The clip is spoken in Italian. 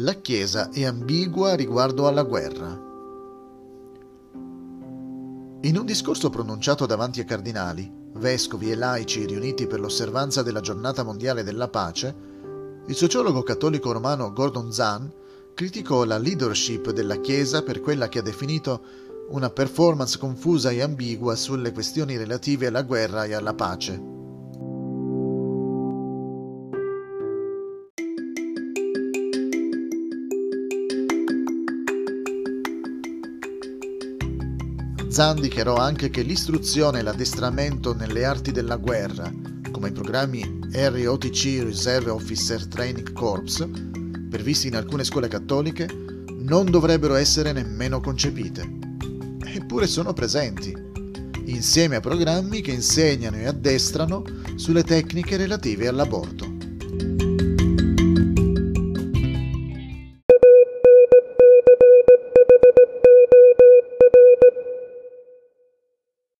la Chiesa è ambigua riguardo alla guerra. In un discorso pronunciato davanti ai cardinali, vescovi e laici riuniti per l'osservanza della giornata mondiale della pace, il sociologo cattolico romano Gordon Zahn criticò la leadership della Chiesa per quella che ha definito una performance confusa e ambigua sulle questioni relative alla guerra e alla pace. Zan dichiarò anche che l'istruzione e l'addestramento nelle arti della guerra, come i programmi ROTC Reserve Officer Training Corps, previsti in alcune scuole cattoliche, non dovrebbero essere nemmeno concepite. Eppure sono presenti, insieme a programmi che insegnano e addestrano sulle tecniche relative all'aborto.